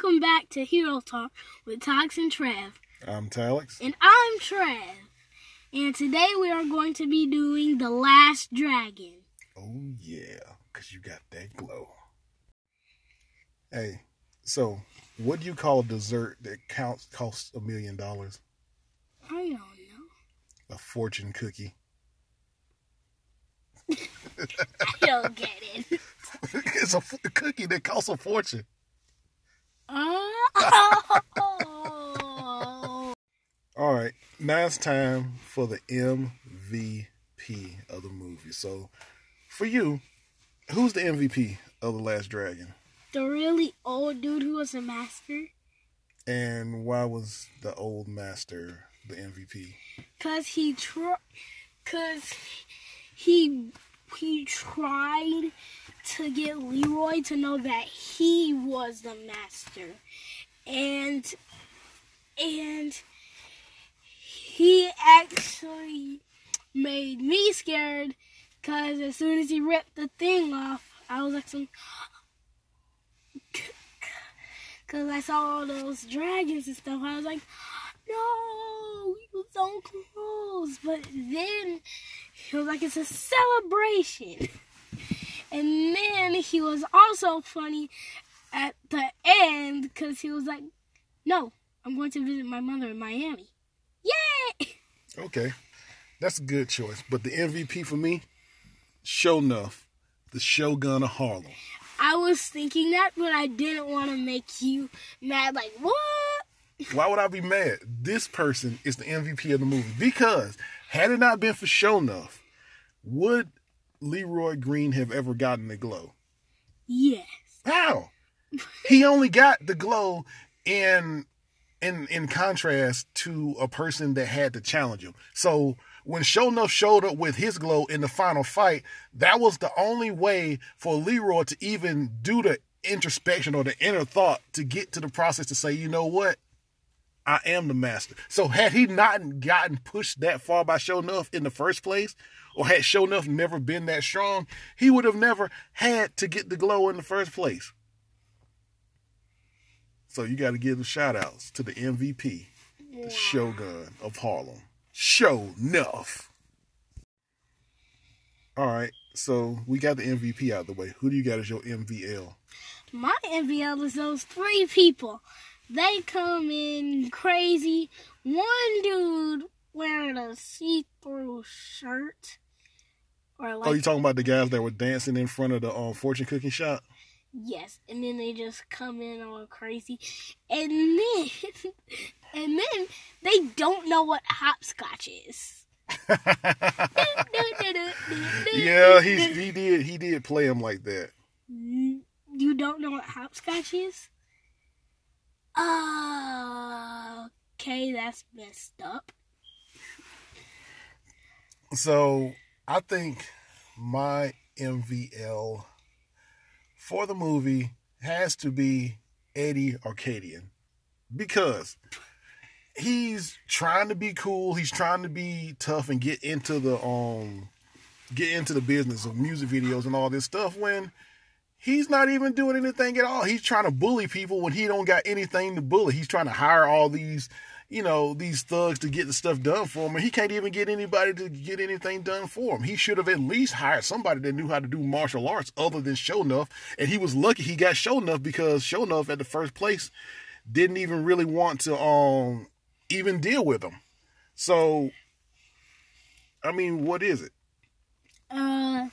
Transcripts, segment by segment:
welcome back to Hero Talk with Tox and Trev. I'm Talix. And I'm Trev. And today we are going to be doing The Last Dragon. Oh, yeah, because you got that glow. Hey, so what do you call a dessert that counts costs a million dollars? I don't know. A fortune cookie. I don't get it. it's a cookie that costs a fortune. All right, now it's time for the MVP of the movie. So, for you, who's the MVP of The Last Dragon? the really old dude who was a master. And why was the old master the MVP? Cause he tr- cause he he tried to get Leroy to know that he was the master, and and he actually made me scared. Cause as soon as he ripped the thing off, I was like some. Cause I saw all those dragons and stuff. I was like, no, you don't close. But then he was like, it's a celebration. And then he was also funny at the end because he was like, no, I'm going to visit my mother in Miami. Yay! Okay, that's a good choice. But the MVP for me, Sho'nuff, the Shogun of Harlem. I was thinking that, but I didn't want to make you mad. Like, what? Why would I be mad? This person is the MVP of the movie because had it not been for Sho'nuff, would Leroy Green have ever gotten the glow? Yes. How? he only got the glow in in in contrast to a person that had to challenge him. So when Sho'nuff showed up with his glow in the final fight, that was the only way for Leroy to even do the introspection or the inner thought to get to the process to say, you know what? I am the master. So had he not gotten pushed that far by Sho'nuff in the first place, or had Sho'nuff never been that strong, he would have never had to get the glow in the first place. So you got to give the shout outs to the MVP, the Shogun of Harlem. Show enough. All right, so we got the MVP out of the way. Who do you got as your MVL? My MVL is those three people. They come in crazy. One dude wearing a see-through shirt, or like oh, you talking about the guys that were dancing in front of the um, fortune cookie shop? yes, and then they just come in all crazy, and then and then they don't know what hopscotch is. yeah, he he did he did play him like that. You don't know what hopscotch is? Okay, that's messed up. So I think my MVL for the movie has to be Eddie Arkadian because he's trying to be cool. He's trying to be tough and get into the um get into the business of music videos and all this stuff when he's not even doing anything at all. He's trying to bully people when he don't got anything to bully. He's trying to hire all these, you know, these thugs to get the stuff done for him, and he can't even get anybody to get anything done for him. He should have at least hired somebody that knew how to do martial arts other than Sho'nuff, and he was lucky he got Sho'nuff because Sho'nuff at the first place didn't even really want to um even deal with him. So, I mean, what is it? Uh,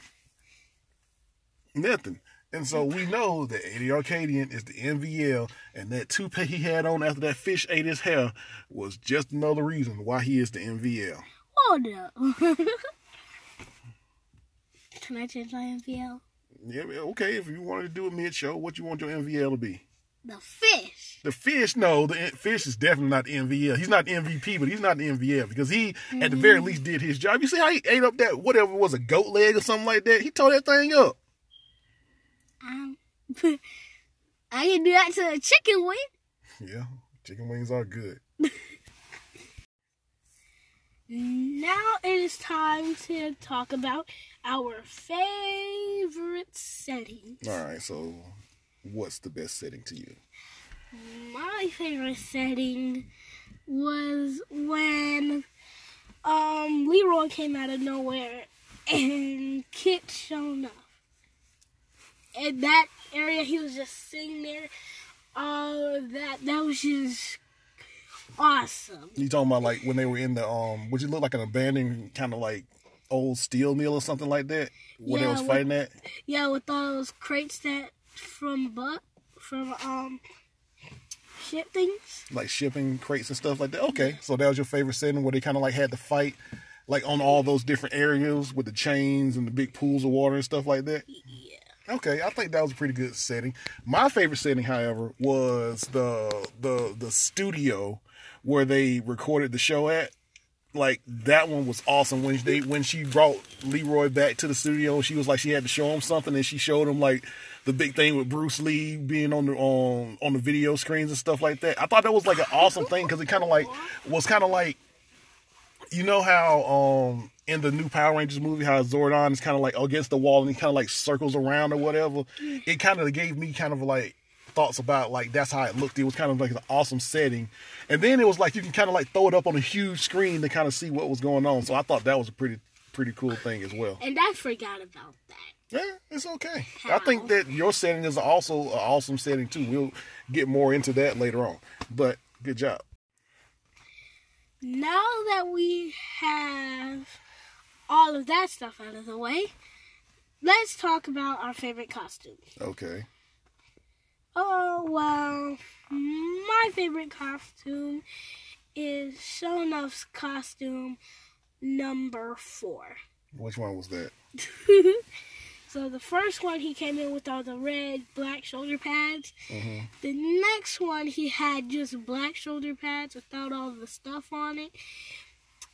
Nothing. And so we know that Eddie Arkadian is the MVL, and that toupee he had on after that fish ate his hair was just another reason why he is the MVL. hold up. Can I change my MVL? Yeah, okay, if you wanted to do a mid show, what you want your MVL to be? The fish. The fish, no, the fish is definitely not the MVL. He's not the MVP, but he's not the MVL because he, at the very mm-hmm. least, did his job. You see how he ate up that whatever it was a goat leg or something like that? He tore that thing up. Um, I can do that to a chicken wing. Yeah, chicken wings are good. Now it is time to talk about our favorite setting. All right, so what's the best setting to you? My favorite setting was when um Leroy came out of nowhere and KITT shown up. In that area he was just sitting there. Uh that that was just awesome. You talking about like when they were in the um would you look like an abandoned kind of like old steel mill or something like that? Where Yeah, they was with- fighting at? Yeah, with all those crates that from Buck from um ship things. Like shipping crates and stuff like that. Okay. So that was your favorite setting where they kinda like had to fight like on all those different areas with the chains and the big pools of water and stuff like that? Yeah. Okay, I think that was a pretty good setting. My favorite setting, however, was the the the studio where they recorded the show at. Like that one was awesome when they when she brought Leroy back to the studio. She was like she had to show him something, and she showed him like the big thing with Bruce Lee being on the on on the video screens and stuff like that. I thought that was like an awesome thing because it kind of like was kind of like you know how um in the new Power Rangers movie how Zordon is kind of like against the wall and he kind of like circles around or whatever. Mm. It kind of gave me kind of like thoughts about like that's how it looked. It was kind of like an awesome setting, and then it was like you can kind of like throw it up on a huge screen to kind of see what was going on. So I thought that was a pretty pretty cool thing as well. And I forgot about that. Yeah, it's okay. I think that your setting is also an awesome setting too. We'll get more into that later on. But good job. Now that we have all of that stuff out of the way, let's talk about our favorite costumes. Okay. Oh, well, my favorite costume is Sho'nuff's costume number four. Which one was that? so the first one he came in with all the red, black shoulder pads. hmm The next one he had just black shoulder pads without all the stuff on it.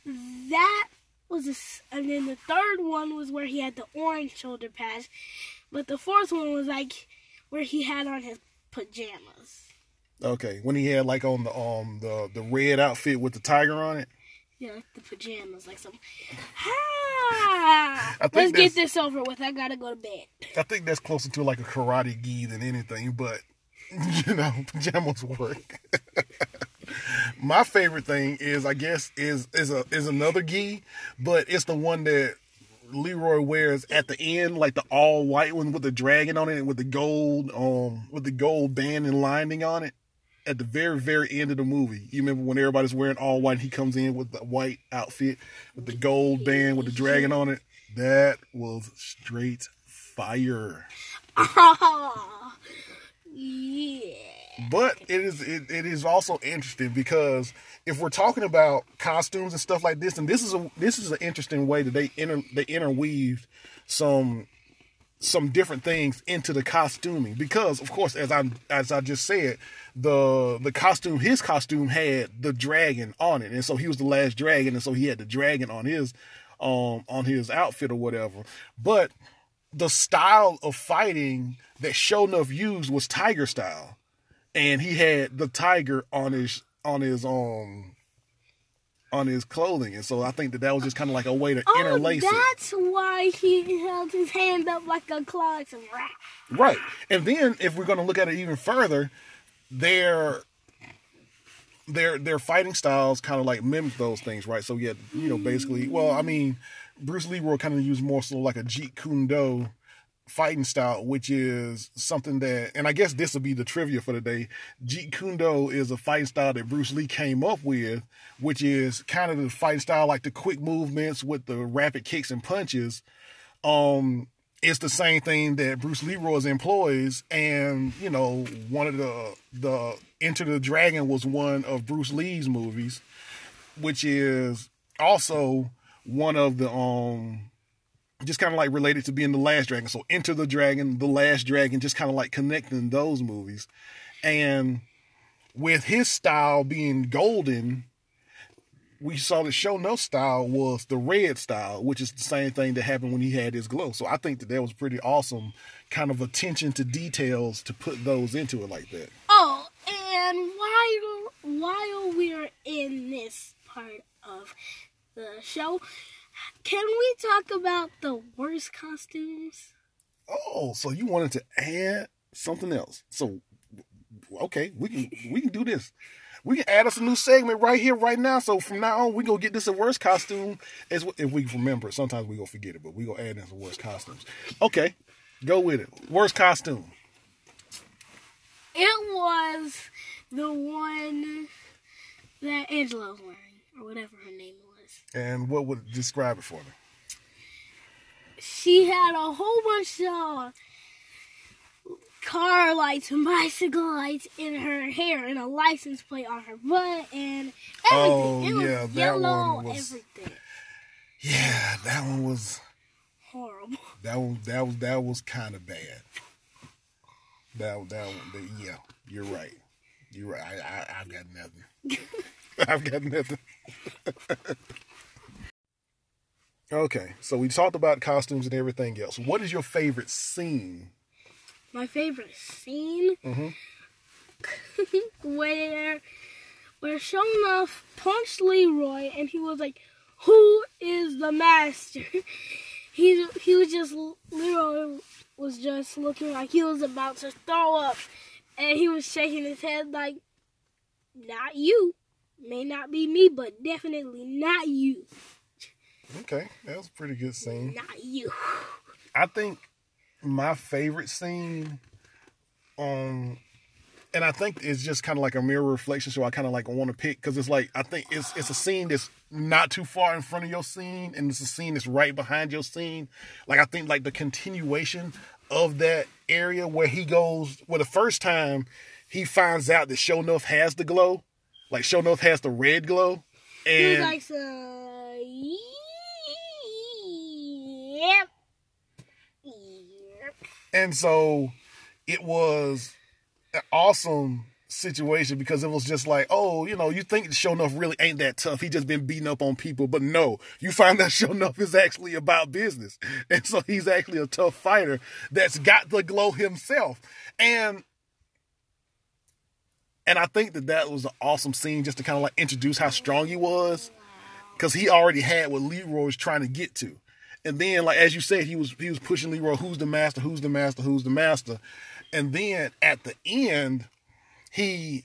That was a, s- and then the third one was where he had the orange shoulder pads, but the fourth one was like where he had on his pajamas. Okay, when he had like on the um the the red outfit with the tiger on it. Yeah, like the pajamas, like some. Ah, let's get this over with. I gotta go to bed. I think that's closer to like a karate gi than anything, but you know, pajamas work. My favorite thing is, I guess, is is a is another gi, but it's the one that Leroy wears at the end, like the all white one with the dragon on it, with the gold um with the gold band and lining on it. At the very very end of the movie, you remember when everybody's wearing all white, and he comes in with the white outfit with the gold band with the dragon on it. That was straight fire. Oh, yeah. But it is it, it is also interesting because if we're talking about costumes and stuff like this, and this is a this is an interesting way that they inter they interweaved some some different things into the costuming. Because of course as I as I just said the the costume his costume had the dragon on it. And so he was the last dragon and so he had the dragon on his um on his outfit or whatever. But the style of fighting that Sho'nuff used was tiger style and he had the tiger on his on his um on his clothing and so I think that that was just kind of like a way to Oh, interlace it that's why he held his hand up like a claw and. Right. And then if we're going to look at it even further, their their their fighting styles kind of like mimic those things, right? So yeah, you know, basically, well, I mean, Bruce Leroy kind of used more so like a Jeet Kune Do fighting style, which is something that, and I guess this will be the trivia for the day. Jeet Kune Do is a fighting style that Bruce Lee came up with, which is kind of the fighting style like the quick movements with the rapid kicks and punches um it's the same thing that Bruce Leroy's employs and you know one of the the Enter the Dragon was one of Bruce Lee's movies which is also one of the um just kind of like related to being the last dragon so Enter the Dragon the last dragon just kind of like connecting those movies and with his style being golden we saw the Show No style was the red style, which is the same thing that happened when he had his glow. So I think that that was pretty awesome, kind of attention to details to put those into it like that. Oh, and while while we're in this part of the show, can we talk about the worst costumes? Oh, so you wanted to add something else? So okay, we can we can do this. We can add us a new segment right here, right now. So from now on, we gonna get this a worst costume as if we remember. Sometimes we gonna forget it, but we gonna add in some worst costumes. Okay, go with it. Worst costume. It was the one that Angela was wearing, or whatever her name. And what would describe it for me? She had a whole bunch of car lights and bicycle lights in her hair and a license plate on her butt and everything. Oh, it was yeah, that yellow, one was- everything. Yeah, that one was Horrible. that one that was that was kind of bad. That that one, that, yeah, you're right. You're right. I, I I've got nothing. I've got nothing. okay, so we talked about costumes and everything else. What is your favorite scene? My favorite scene Mhm. where where Sho'nuff punched Leroy and he was like, "Who is the master?" he he was just Leroy was just looking like he was about to throw up, and he was shaking his head like, "Not you." May not be me, but definitely not you. Okay, that was a pretty good scene. Not you. I think my favorite scene, um, and I think it's just kind of like a mirror reflection. So I kind of like want to pick because it's like I think it's it's a scene that's not too far in front of your scene, and it's a scene that's right behind your scene. Like I think like the continuation of that area where he goes, well, the first time he finds out that Sho'nuff has the glow, like Sho'nuff has the red glow, He and like, uh, yep. And so it was an awesome situation because it was just like, oh, you know, you think Sho'nuff really ain't that tough. He just been beating up on people. But no, you find that Enough is actually about business. And so he's actually a tough fighter that's got the glow himself. And and I think that that was an awesome scene just to kind of like introduce how strong he was because he already had what Leroy was trying to get to. And then, like as you said, he was he was pushing Leroy, who's the master, who's the master, who's the master. And then at the end, he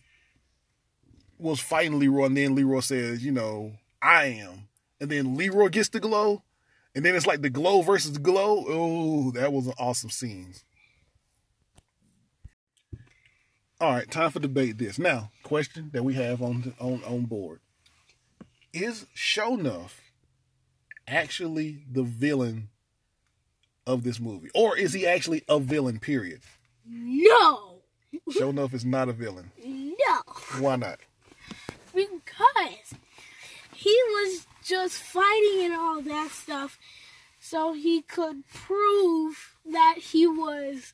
was fighting Leroy, and then Leroy says, you know, I am. And then Leroy gets the glow, and then it's like the glow versus the glow. Oh, that was an awesome scene. All right, time for debate this. Now, question that we have on on on board. Is Show Sho'nuff actually the villain of this movie? Or is he actually a villain, period? No. Show enough is not a villain. No. Why not? Because he was just fighting and all that stuff so he could prove that he was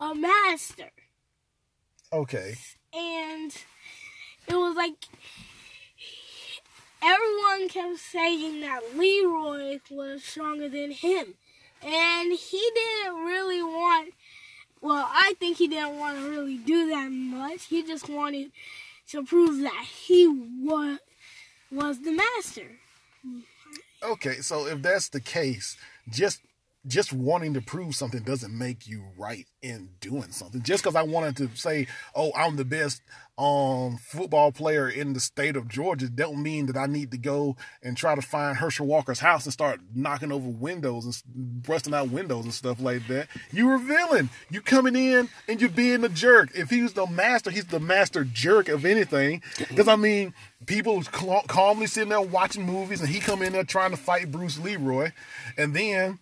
a master. Okay. and it was like everyone kept saying that Leroy was stronger than him, and he didn't really want. Well, I think he didn't want to really do that much. He just wanted to prove that he was was the master. Okay, so if that's the case, just just wanting to prove something doesn't make you right in doing something. Just because I wanted to say, "Oh, I'm the best um football player in the state of Georgia," don't mean that I need to go and try to find Herschel Walker's house and start knocking over windows and busting out windows and stuff like that. You're a villain. You coming in and you're being a jerk. If he was the master, he's the master jerk of anything. Because I mean, people cal- calmly sitting there watching movies, and he come in there trying to fight Bruce Leroy, and then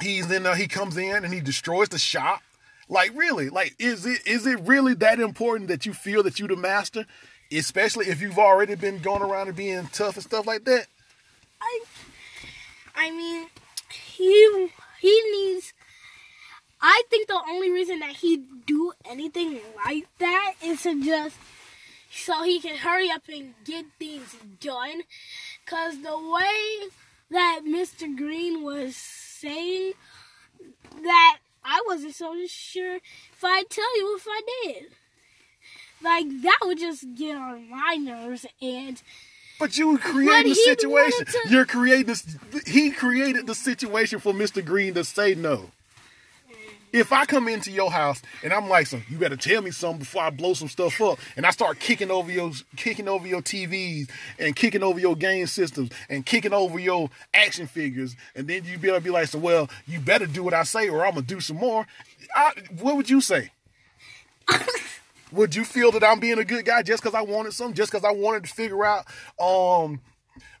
he's in there. He comes in and he destroys the shop. Like really, like is it is it really that important that you feel that you're the master, especially if you've already been going around and being tough and stuff like that? I, I mean, he he needs. I think the only reason that he do anything like that is to just so he can hurry up and get things done. Cause the way that Mr. Green was saying that I wasn't so sure if I'd tell you if I did. Like that would just get on my nerves and But you created the he situation. to- You're creating this. He created the situation for Mr. Green to say no. If I come into your house and I'm like, "Some, you better tell me something before I blow some stuff up," and I start kicking over your kicking over your TVs and kicking over your game systems and kicking over your action figures, and then you better be like, "So well, you better do what I say, or I'm gonna do some more." I, what would you say? would you feel that I'm being a good guy just because I wanted something, just because I wanted to figure out um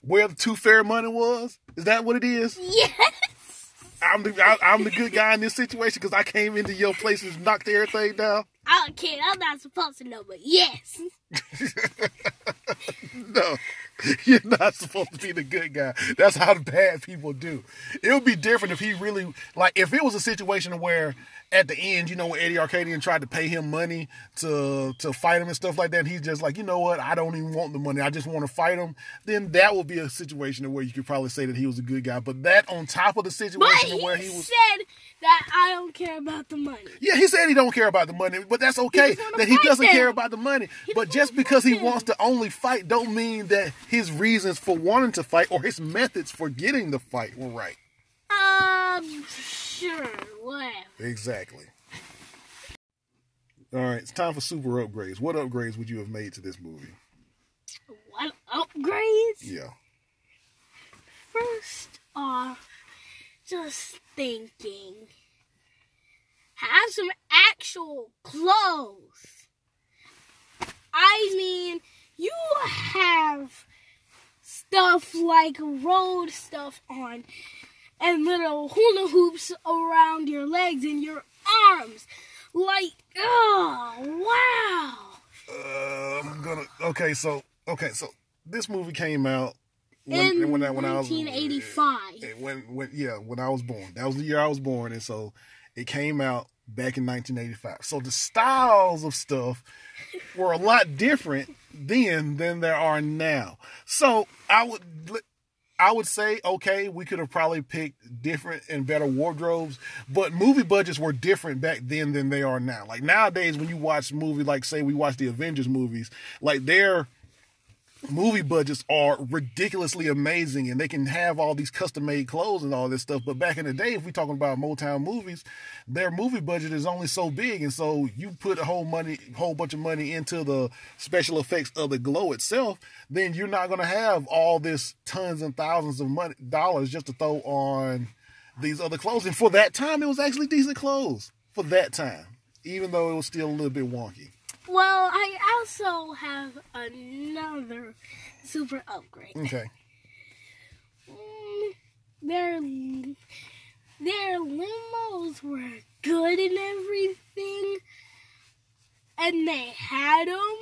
where the two fair money was? Is that what it is? Yes. I'm the I, am the good guy in this situation because I came into your place and knocked everything down. I don't care. I'm not supposed to know, but yes. no, you're not supposed to be the good guy. That's how the bad people do. It would be different if he really like if it was a situation where at the end, you know, when Eddie Arkadian tried to pay him money to to fight him and stuff like that, he's just like, you know what, I don't even want the money. I just want to fight him. Then that would be a situation where you could probably say that he was a good guy. But that on top of the situation but where he he was said that I don't care about the money. Yeah, he said he don't care about the money, but that's okay that he doesn't them. care about the money. He but just because he fight wants to only fight don't mean that his reasons for wanting to fight or his methods for getting the fight were right. Um, sure, whatever. Exactly. All right, it's time for super upgrades. What upgrades would you have made to this movie? What upgrades? Yeah. First off, just thinking. Have some actual clothes. I mean, you have stuff like road stuff on and little hula hoops around your legs and your arms. Like, oh, wow. Uh, I'm gonna. Okay, so okay, so this movie came out In when I when I was 1985. when when yeah when I was born. That was the year I was born, and so it came out back in 1985. So the styles of stuff were a lot different then than there are now. So I would I would say okay, we could have probably picked different and better wardrobes, but movie budgets were different back then than they are now. Like nowadays, when you watch movie, like say we watch the Avengers movies, like they're movie budgets are ridiculously amazing and they can have all these custom made clothes and all this stuff. But back in the day, if we're talking about Motown movies, their movie budget is only so big. And so you put a whole money, whole bunch of money into the special effects of the glow itself, then you're not going to have all this tons and thousands of money, dollars just to throw on these other clothes. And for that time, it was actually decent clothes for that time, even though it was still a little bit wonky. Well, I also have another super upgrade. Okay. Mm, their their limos were good and everything, and they had them,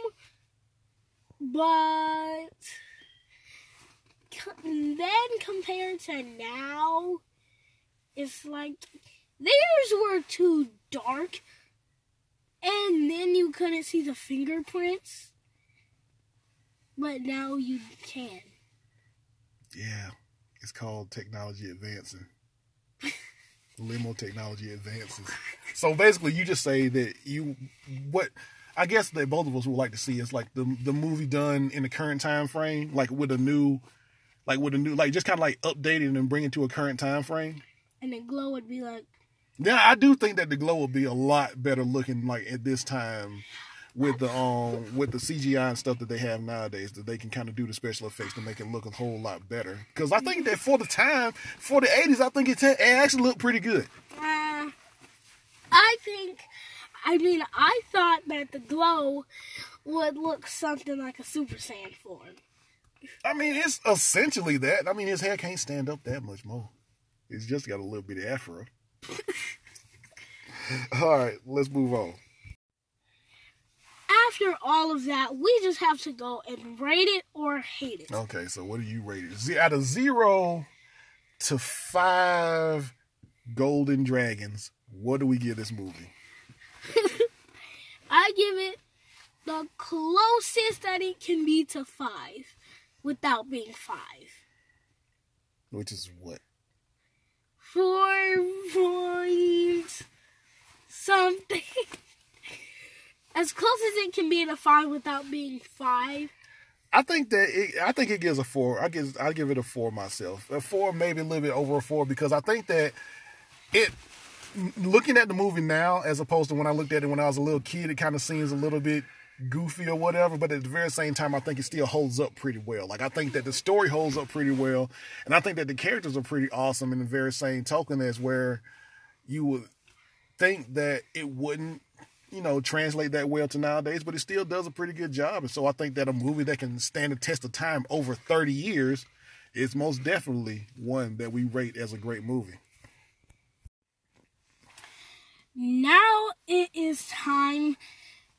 but then compared to now, it's like theirs were too dark and then you couldn't see the fingerprints. But now you can. Yeah, it's called technology advancing. Limo technology advances. So basically, you just say that you what I guess that both of us would like to see is like the the movie done in the current time frame, like with a new, like with a new, like just kind of like updated and bring it to a current time frame. And the glow would be like, Yeah, I do think that the glow will be a lot better looking like at this time with the um with the CGI and stuff that they have nowadays that they can kind of do the special effects to make it look a whole lot better. Because I think that for the time, for the '80s, I think it, it actually looked pretty good. uh, I think, I mean, I thought that the glow would look something like a Super Saiyan form. I mean, it's essentially that. I mean, his hair can't stand up that much more. He's just got a little bit of afro. All right, let's move on. After all of that, we just have to go and rate it or hate it. Okay, so what do you rate it? Z- out of zero to five golden dragons, what do we give this movie? I give it the closest that it can be to five without being five. Which is what? Four point something. As close as it can be to five without being five. I think that it, I think it gives a four. I give I give it a four myself. A four, maybe a little bit over a four, because I think that it looking at the movie now, as opposed to when I looked at it when I was a little kid, it kind of seems a little bit goofy or whatever. But at the very same time, I think it still holds up pretty well. Like I think that the story holds up pretty well, and I think that the characters are pretty awesome. In the very same token, as where you would think that it wouldn't you know, translate that well to nowadays, but it still does a pretty good job. And so I think that a movie that can stand the test of time over 30 years is most definitely one that we rate as a great movie. Now it is time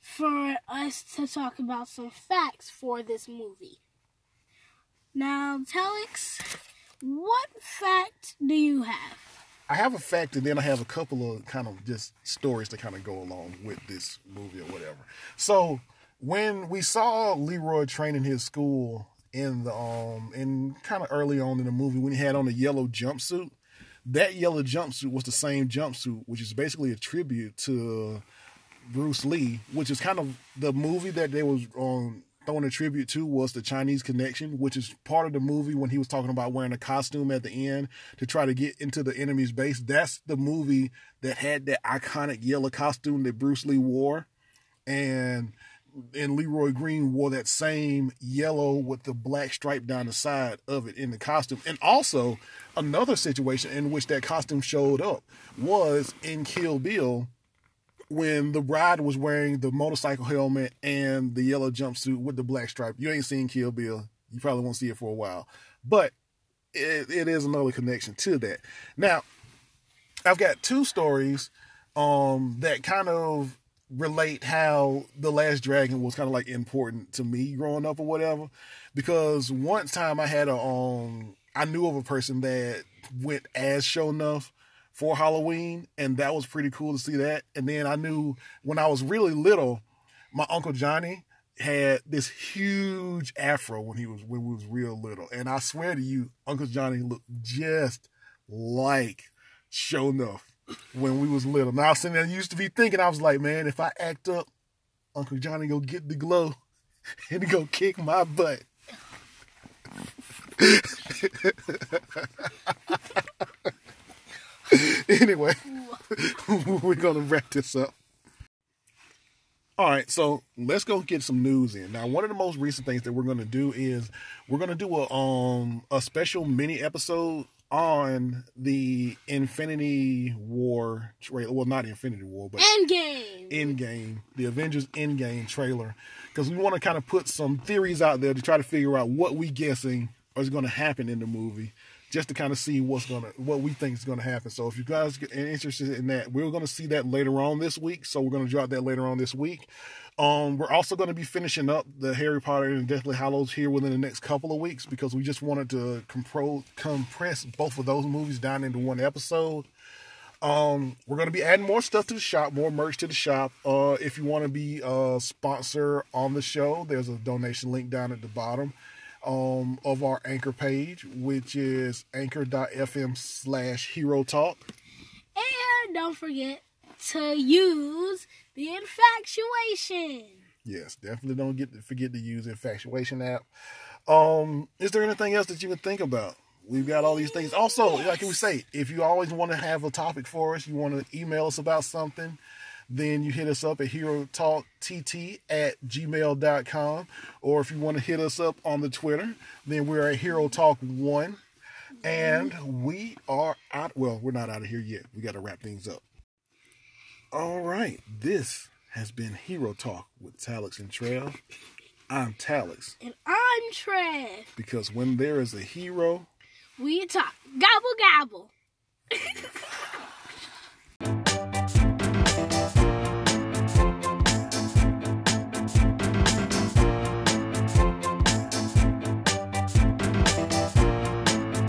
for us to talk about some facts for this movie. Now, Talix, what fact do you have? I have a fact, and then I have a couple of kind of just stories to kind of go along with this movie or whatever. So when we saw Leroy training his school in the um in kind of early on in the movie when he had on a yellow jumpsuit, that yellow jumpsuit was the same jumpsuit, which is basically a tribute to Bruce Lee, which is kind of the movie that they was um, throwing a tribute to was the Chinese Connection, which is part of the movie when he was talking about wearing a costume at the end to try to get into the enemy's base. That's the movie that had that iconic yellow costume that Bruce Lee wore, and and Leroy Green wore that same yellow with the black stripe down the side of it in the costume. And also, another situation in which that costume showed up was in Kill Bill when the bride was wearing the motorcycle helmet and the yellow jumpsuit with the black stripe. You ain't seen Kill Bill. You probably won't see it for a while. But it, it is another connection to that. Now, I've got two stories um, that kind of relate how the last dragon was kind of like important to me growing up or whatever because once time i had a um i knew of a person that went as Sho'nuff for halloween and that was pretty cool to see that and then i knew when i was really little my uncle johnny had this huge afro when he was when we was real little and i swear to you uncle johnny looked just like Sho'nuff when we was little. Now, sitting there, used to be thinking, I was like, man, if I act up, Uncle Johnny go get the glow and go kick my butt. anyway, we're gonna wrap this up. All right, so let's go get some news in. Now, one of the most recent things that we're going to do is we're going to do a um a special mini episode on the Infinity War trailer. Well, not Infinity War, but Endgame. Endgame, the Avengers Endgame trailer, because we want to kind of put some theories out there to try to figure out what we guessing is going to happen in the movie, just to kind of see what's gonna what we think is to happen. So if you guys are interested in that, we're to see that later on this week. So we're to drop that later on this week. Um, we're also going to be finishing up the Harry Potter and Deathly Hallows here within the next couple of weeks because we just wanted to compro- compress both of those movies down into one episode. Um, we're going to be adding more stuff to the shop, more merch to the shop. Uh, if you want to be a sponsor on the show, there's a donation link down at the bottom um, of our anchor page, which is anchor.fm slash hero talk. And don't forget to use the infatuation. Yes, definitely don't get to forget to use the infatuation app. Um, is there anything else that you can think about? We've got all these things. Also, like we say, if you always want to have a topic for us, you want to email us about something, then you hit us up at hero talk tt at gmail.com. Or if you want to hit us up on the Twitter, then we're at hero talk one. And we are out. Well, we're not out of here yet. We got to wrap things up. All right. This has been Hero Talk with Talix and Trev. I'm Talix. And I'm Trev. Because when there is a hero, we talk. Gobble, gobble.